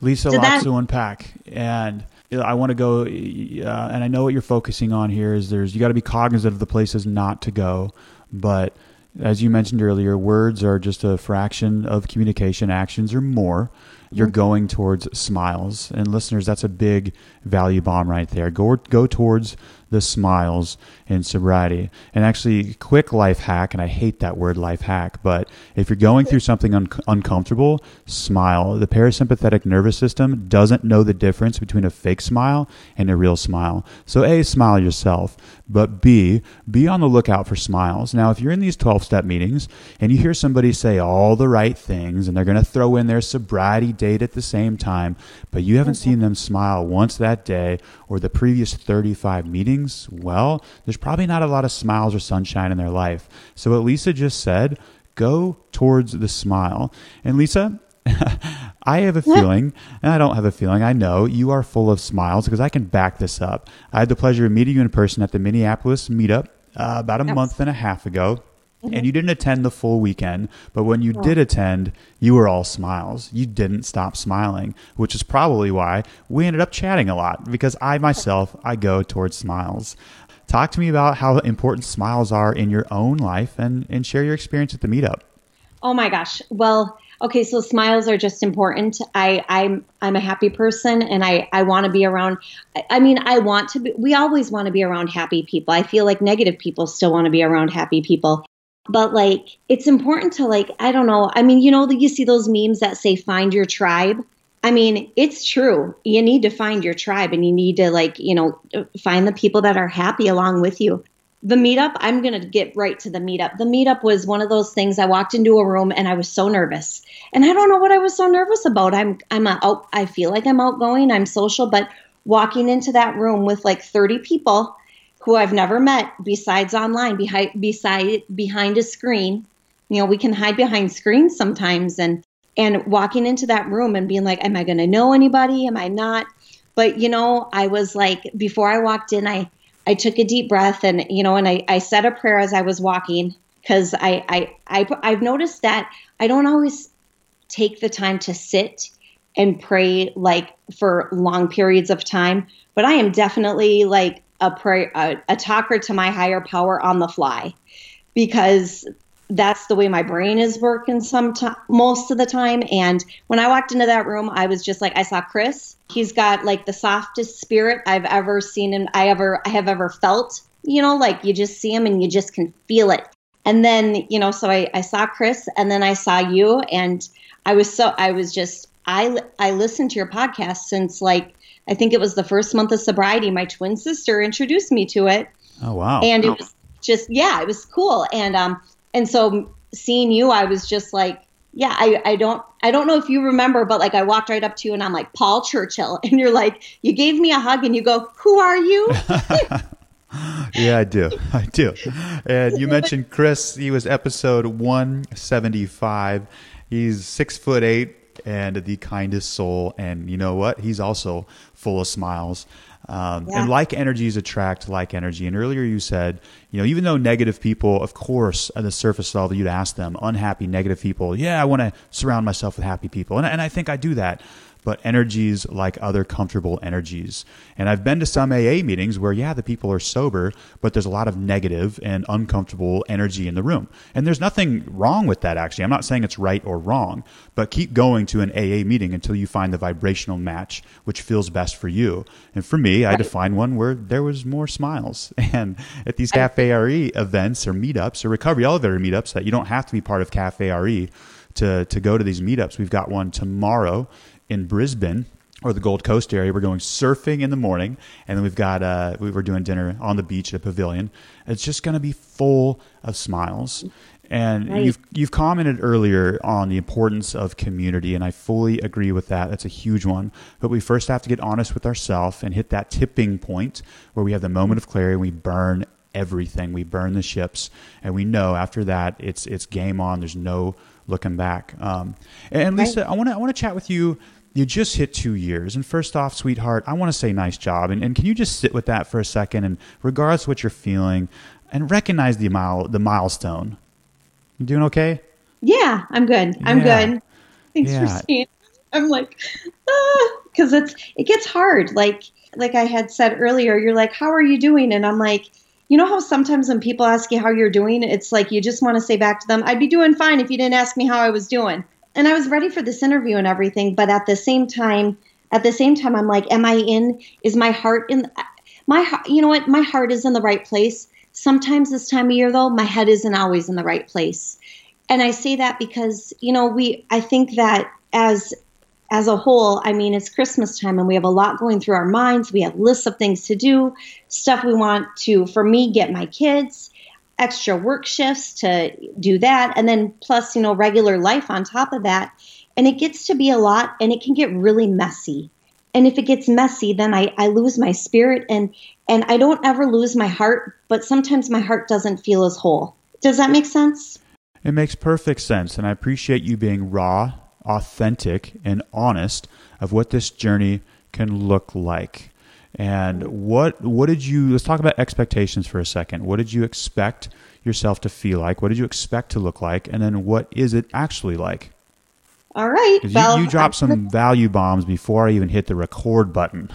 Lisa Did lots that, to unpack. And I want to go, uh, and I know what you're focusing on here is there's you got to be cognizant of the places not to go, but as you mentioned earlier, words are just a fraction of communication. Actions are more. You're mm-hmm. going towards smiles, and listeners, that's a big value bomb right there. Go go towards the smiles in sobriety. And actually, quick life hack, and I hate that word life hack, but if you're going through something un- uncomfortable, smile. The parasympathetic nervous system doesn't know the difference between a fake smile and a real smile. So, A, smile yourself, but B, be on the lookout for smiles. Now, if you're in these 12 step meetings and you hear somebody say all the right things and they're going to throw in their sobriety date at the same time, but you haven't mm-hmm. seen them smile once that day or the previous 35 meetings, well, there's probably not a lot of smiles or sunshine in their life. So, what Lisa just said, go towards the smile. And Lisa, I have a feeling, and I don't have a feeling, I know you are full of smiles because I can back this up. I had the pleasure of meeting you in person at the Minneapolis meetup uh, about a yes. month and a half ago. Mm-hmm. And you didn't attend the full weekend, but when you did attend, you were all smiles. You didn't stop smiling, which is probably why we ended up chatting a lot because I myself, I go towards smiles. Talk to me about how important smiles are in your own life and, and share your experience at the meetup. Oh my gosh. Well, okay, so smiles are just important. I, I'm I'm a happy person and I, I want to be around I, I mean, I want to be we always want to be around happy people. I feel like negative people still want to be around happy people but like it's important to like i don't know i mean you know you see those memes that say find your tribe i mean it's true. You need to find your tribe and you need to like you know find the people that are happy along with you. The meetup i'm going to get right to the meetup. The meetup was one of those things i walked into a room and i was so nervous. And i don't know what i was so nervous about. I'm i'm out i feel like i'm outgoing i'm social but walking into that room with like 30 people who I've never met besides online, behind beside behind a screen. You know, we can hide behind screens sometimes and and walking into that room and being like, Am I gonna know anybody? Am I not? But you know, I was like, before I walked in, I I took a deep breath and you know, and I, I said a prayer as I was walking because I, I I I've noticed that I don't always take the time to sit and pray like for long periods of time, but I am definitely like a prayer a, a talker to my higher power on the fly because that's the way my brain is working some t- most of the time and when i walked into that room i was just like i saw chris he's got like the softest spirit i've ever seen and i ever i have ever felt you know like you just see him and you just can feel it and then you know so i, I saw chris and then i saw you and i was so i was just i i listened to your podcast since like I think it was the first month of sobriety. My twin sister introduced me to it. Oh wow! And it was just yeah, it was cool. And um and so seeing you, I was just like, yeah, I I don't I don't know if you remember, but like I walked right up to you and I'm like Paul Churchill, and you're like you gave me a hug and you go, who are you? yeah, I do. I do. And you mentioned Chris. He was episode 175. He's six foot eight, and the kindest soul. And you know what? He's also full of smiles. Um, yeah. And like energies attract like energy. And earlier you said, you know, even though negative people, of course, at the surface level, you'd ask them, unhappy, negative people, yeah, I want to surround myself with happy people. And, and I think I do that but energies like other comfortable energies. And I've been to some AA meetings where, yeah, the people are sober, but there's a lot of negative and uncomfortable energy in the room. And there's nothing wrong with that, actually. I'm not saying it's right or wrong, but keep going to an AA meeting until you find the vibrational match which feels best for you. And for me, I define one where there was more smiles. And at these Cafe RE events or meetups or recovery elevator meetups that you don't have to be part of Cafe RE to, to go to these meetups. We've got one tomorrow in Brisbane or the Gold Coast area. We're going surfing in the morning, and then we've got uh, we were doing dinner on the beach at a pavilion. It's just going to be full of smiles. And you've you've commented earlier on the importance of community, and I fully agree with that. That's a huge one. But we first have to get honest with ourselves and hit that tipping point where we have the moment of clarity. And we burn everything. We burn the ships, and we know after that it's it's game on. There's no looking back. Um, and Lisa, right. I want to I want to chat with you. You just hit two years, and first off, sweetheart, I want to say nice job. And, and can you just sit with that for a second? And regardless of what you're feeling, and recognize the mile the milestone. You doing okay? Yeah, I'm good. I'm yeah. good. Thanks yeah. for seeing. I'm like, because ah, it's it gets hard. Like like I had said earlier, you're like, how are you doing? And I'm like, you know how sometimes when people ask you how you're doing, it's like you just want to say back to them, I'd be doing fine if you didn't ask me how I was doing. And I was ready for this interview and everything, but at the same time, at the same time, I'm like, am I in? Is my heart in? My heart, you know what? My heart is in the right place. Sometimes this time of year, though, my head isn't always in the right place. And I say that because, you know, we, I think that as as a whole, I mean, it's Christmas time and we have a lot going through our minds. We have lists of things to do, stuff we want to, for me, get my kids, extra work shifts to do that, and then plus, you know, regular life on top of that. And it gets to be a lot and it can get really messy. And if it gets messy, then I, I lose my spirit and and I don't ever lose my heart, but sometimes my heart doesn't feel as whole. Does that make sense? It makes perfect sense. And I appreciate you being raw authentic and honest of what this journey can look like. And what what did you let's talk about expectations for a second. What did you expect yourself to feel like? What did you expect to look like? And then what is it actually like? All right. Well, you, you dropped some value bombs before I even hit the record button.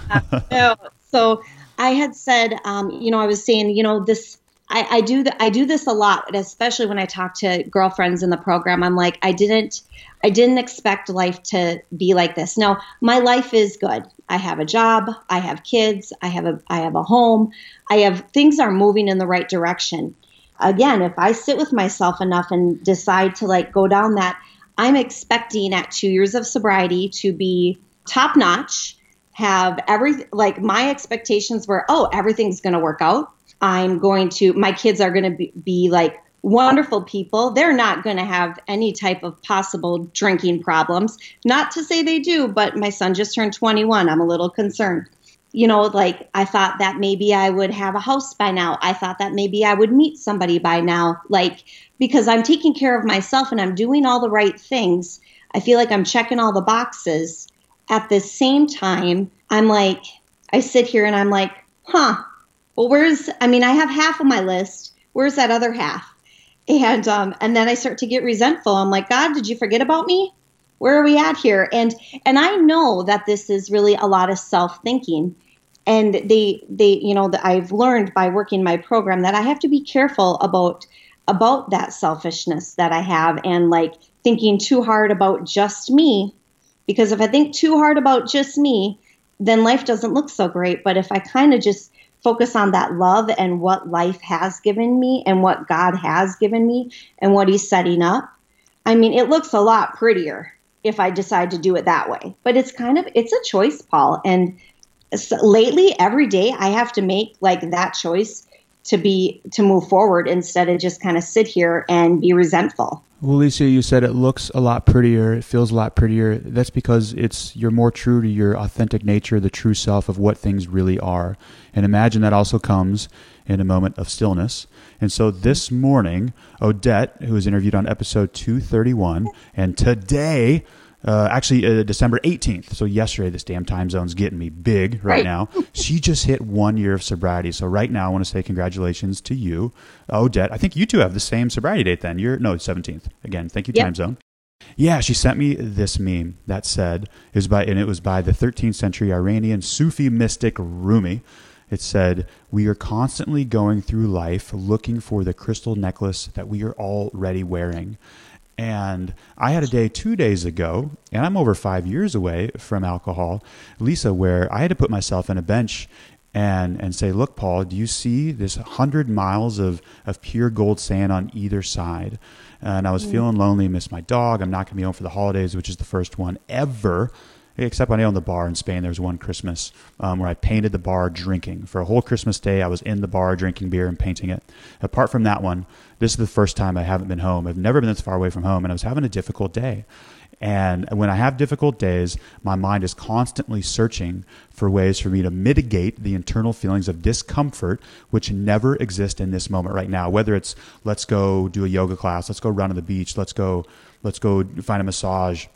so I had said, um, you know, I was saying, you know, this I, I do th- I do this a lot, especially when I talk to girlfriends in the program. I'm like, I didn't I didn't expect life to be like this. No, my life is good. I have a job, I have kids, I have a I have a home, I have things are moving in the right direction. Again, if I sit with myself enough and decide to like go down that, I'm expecting at two years of sobriety to be top notch, have every like my expectations were, oh, everything's gonna work out I'm going to, my kids are going to be, be like wonderful people. They're not going to have any type of possible drinking problems. Not to say they do, but my son just turned 21. I'm a little concerned. You know, like I thought that maybe I would have a house by now. I thought that maybe I would meet somebody by now. Like, because I'm taking care of myself and I'm doing all the right things. I feel like I'm checking all the boxes. At the same time, I'm like, I sit here and I'm like, huh, well, where's, I mean, I have half of my list. Where's that other half? And, um, and then I start to get resentful. I'm like, God, did you forget about me? Where are we at here? And, and I know that this is really a lot of self thinking. And they, they, you know, I've learned by working my program that I have to be careful about, about that selfishness that I have and like thinking too hard about just me. Because if I think too hard about just me, then life doesn't look so great. But if I kind of just focus on that love and what life has given me and what God has given me and what He's setting up, I mean, it looks a lot prettier if I decide to do it that way. But it's kind of it's a choice, Paul. And so lately, every day, I have to make like that choice to be to move forward instead of just kind of sit here and be resentful. Well, Lisa, you said it looks a lot prettier. It feels a lot prettier. That's because it's you're more true to your authentic nature, the true self of what things really are. And imagine that also comes in a moment of stillness. And so this morning, Odette, who was interviewed on episode 231, and today uh, actually uh, December 18th. So yesterday, this damn time zone's getting me big right, right. now. she just hit one year of sobriety. So right now, I want to say congratulations to you, Odette. I think you two have the same sobriety date then. You're no 17th. Again, thank you, yep. time zone. Yeah, she sent me this meme that said it was by and it was by the 13th century Iranian Sufi mystic Rumi. It said, "We are constantly going through life looking for the crystal necklace that we are already wearing." And I had a day two days ago, and I'm over five years away from alcohol, Lisa, where I had to put myself in a bench and and say, look, Paul, do you see this hundred miles of, of pure gold sand on either side? And I was mm. feeling lonely, miss my dog. I'm not gonna be home for the holidays, which is the first one ever except I owned the bar in Spain. There was one Christmas um, where I painted the bar drinking. For a whole Christmas day, I was in the bar drinking beer and painting it. Apart from that one, this is the first time I haven't been home. I've never been this far away from home, and I was having a difficult day. And when I have difficult days, my mind is constantly searching for ways for me to mitigate the internal feelings of discomfort, which never exist in this moment right now. Whether it's let's go do a yoga class, let's go run on the beach, let's go, let's go find a massage,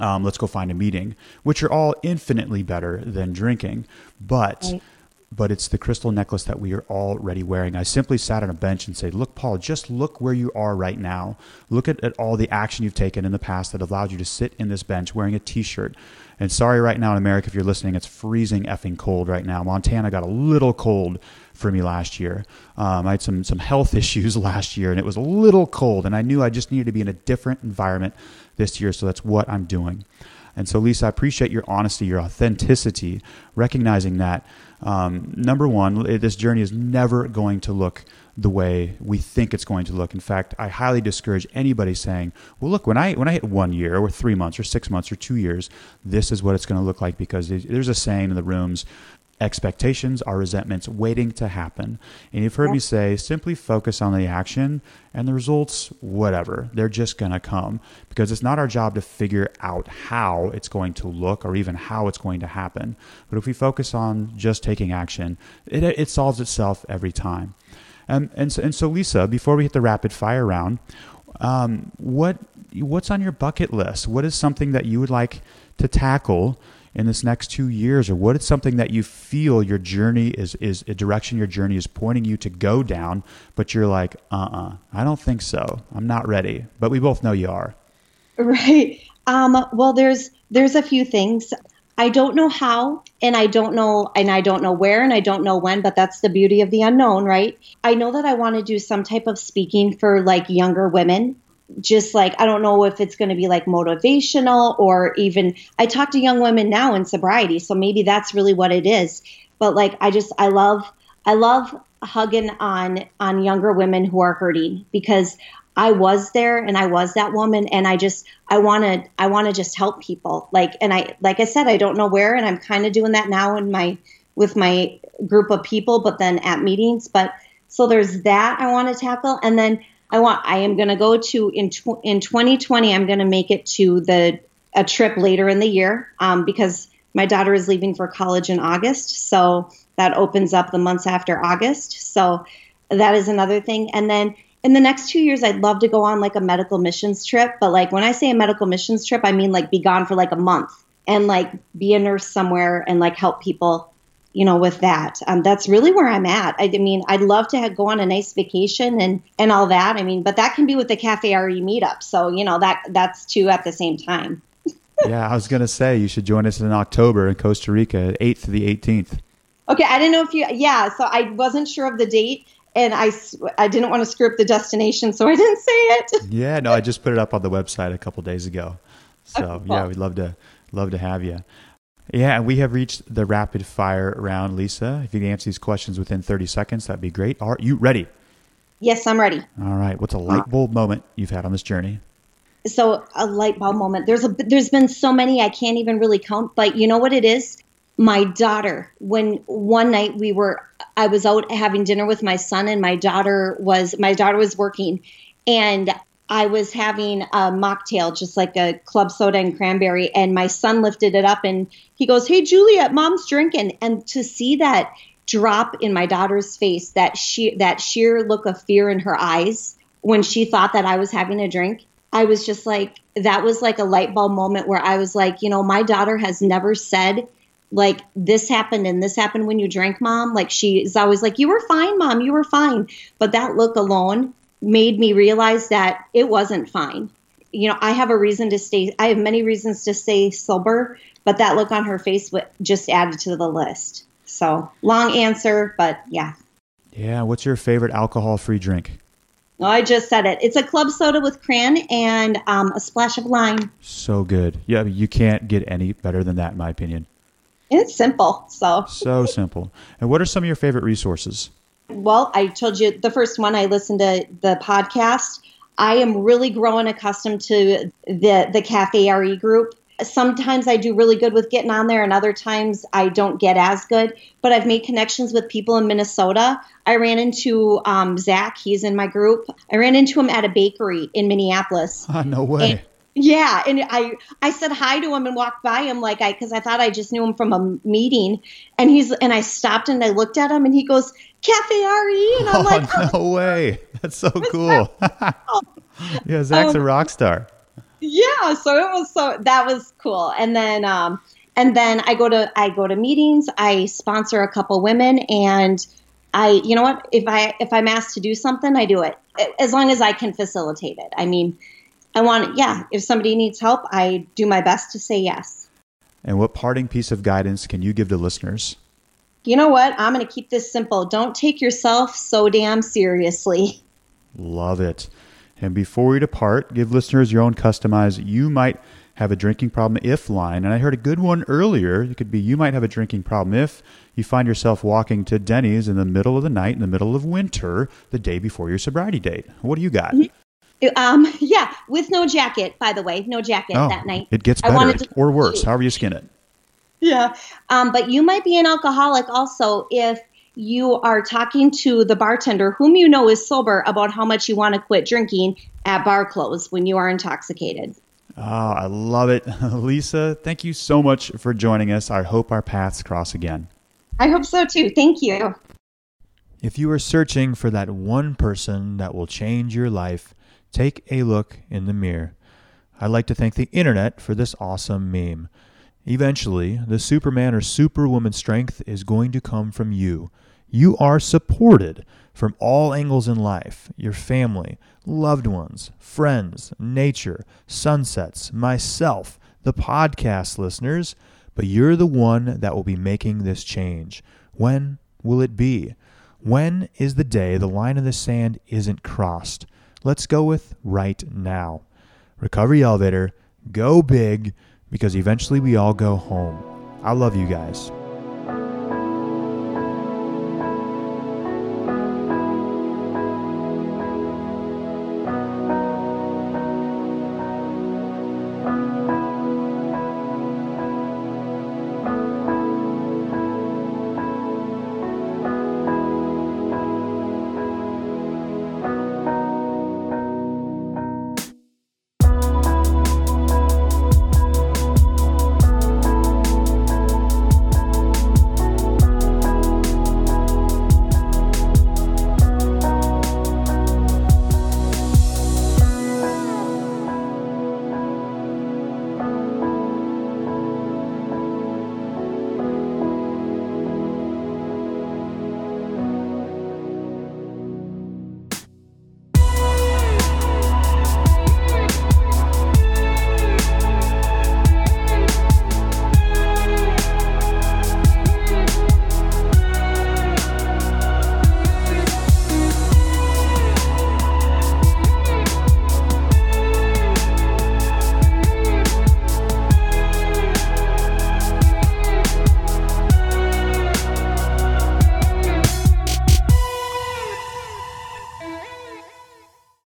um, let's go find a meeting, which are all infinitely better than drinking. But right but it's the crystal necklace that we are already wearing. I simply sat on a bench and said, Look, Paul, just look where you are right now. Look at, at all the action you've taken in the past that allowed you to sit in this bench wearing a t shirt. And sorry, right now in America, if you're listening, it's freezing effing cold right now. Montana got a little cold for me last year. Um, I had some, some health issues last year, and it was a little cold, and I knew I just needed to be in a different environment this year, so that's what I'm doing. And so, Lisa, I appreciate your honesty, your authenticity, recognizing that um, number one, this journey is never going to look the way we think it's going to look. In fact, I highly discourage anybody saying, "Well, look, when I when I hit one year or three months or six months or two years, this is what it's going to look like." Because there's a saying in the rooms, expectations are resentments waiting to happen. And you've heard me say simply focus on the action and the results, whatever, they're just going to come because it's not our job to figure out how it's going to look or even how it's going to happen. But if we focus on just taking action, it, it solves itself every time. And, and, so, and so, Lisa, before we hit the rapid fire round, um, what what's on your bucket list? What is something that you would like to tackle in this next two years, or what is something that you feel your journey is is a direction your journey is pointing you to go down, but you're like, uh, uh-uh, uh I don't think so. I'm not ready. But we both know you are. Right. Um, well, there's there's a few things. I don't know how, and I don't know, and I don't know where, and I don't know when. But that's the beauty of the unknown, right? I know that I want to do some type of speaking for like younger women just like I don't know if it's going to be like motivational or even I talk to young women now in sobriety, so maybe that's really what it is. But like I just I love I love hugging on on younger women who are hurting because I was there and I was that woman and I just I want to I want to just help people. Like and I like I said I don't know where and I'm kind of doing that now in my with my group of people but then at meetings, but so there's that I want to tackle and then I want I am going to go to in tw- in 2020 I'm going to make it to the a trip later in the year um, because my daughter is leaving for college in August so that opens up the months after August. So that is another thing. And then in the next 2 years I'd love to go on like a medical missions trip but like when I say a medical missions trip I mean like be gone for like a month and like be a nurse somewhere and like help people you know, with that. Um, that's really where I'm at. I, I mean, I'd love to have, go on a nice vacation and and all that. I mean, but that can be with the Cafe RE meetup. So you know that that's two at the same time. yeah, I was gonna say you should join us in October in Costa Rica, eighth to the eighteenth. Okay, I didn't know if you. Yeah, so I wasn't sure of the date, and I I didn't want to screw up the destination, so I didn't say it. yeah, no, I just put it up on the website a couple days ago. So okay, cool. yeah, we'd love to love to have you. Yeah, and we have reached the rapid fire round, Lisa. If you can answer these questions within 30 seconds, that'd be great. Are you ready? Yes, I'm ready. All right. What's a light bulb moment you've had on this journey? So a light bulb moment. There's a there's been so many I can't even really count, but you know what it is? My daughter, when one night we were I was out having dinner with my son and my daughter was my daughter was working and I was having a mocktail, just like a club soda and cranberry, and my son lifted it up and he goes, "Hey, Juliet, mom's drinking." And to see that drop in my daughter's face, that sheer that sheer look of fear in her eyes when she thought that I was having a drink, I was just like, that was like a light bulb moment where I was like, you know, my daughter has never said like this happened and this happened when you drank mom like she is always like you were fine mom you were fine but that look alone made me realize that it wasn't fine. You know, I have a reason to stay, I have many reasons to stay sober, but that look on her face just added to the list. So, long answer, but yeah. Yeah. What's your favorite alcohol free drink? Well, I just said it. It's a club soda with cran and um, a splash of lime. So good. Yeah, you can't get any better than that, in my opinion. It's simple. So so simple. And what are some of your favorite resources? Well, I told you the first one I listened to the podcast. I am really growing accustomed to the the Cafe RE group. Sometimes I do really good with getting on there, and other times I don't get as good. But I've made connections with people in Minnesota. I ran into um, Zach; he's in my group. I ran into him at a bakery in Minneapolis. no way. And Yeah, and I I said hi to him and walked by him like I because I thought I just knew him from a meeting, and he's and I stopped and I looked at him and he goes Cafe RE, and I'm oh, like, no way, that's so cool. yeah, Zach's a Um, rock star. yeah so it was so that was cool. And then um and then i go to i go to meetings. I sponsor a couple women and i you know what? If i if i'm asked to do something i do it as long as i can facilitate it. I mean i want yeah if somebody needs help i do my best to say yes. And what parting piece of guidance can you give to listeners? You know what i'm going to keep this simple don't take yourself so damn seriously Love it. And before we depart, give listeners your own customized you might have a drinking problem if line. And I heard a good one earlier. It could be you might have a drinking problem if you find yourself walking to Denny's in the middle of the night in the middle of winter the day before your sobriety date. What do you got? um yeah with no jacket by the way no jacket Oh, that night it gets better or worse, however you skin it. Yeah. Um, but you might be an alcoholic also if you are talking to the bartender whom you know is sober about how much you want to quit drinking at bar close when you are intoxicated. Oh, I love it. Lisa, thank you so much for joining us. I hope our paths cross again. I hope so too. Thank you. If you are searching for that one person that will change your life, take a look in the mirror. I'd like to thank the internet for this awesome meme. Eventually, the Superman or Superwoman strength is going to come from you. You are supported from all angles in life your family, loved ones, friends, nature, sunsets, myself, the podcast listeners. But you're the one that will be making this change. When will it be? When is the day the line in the sand isn't crossed? Let's go with right now. Recovery Elevator, go big because eventually we all go home. I love you guys.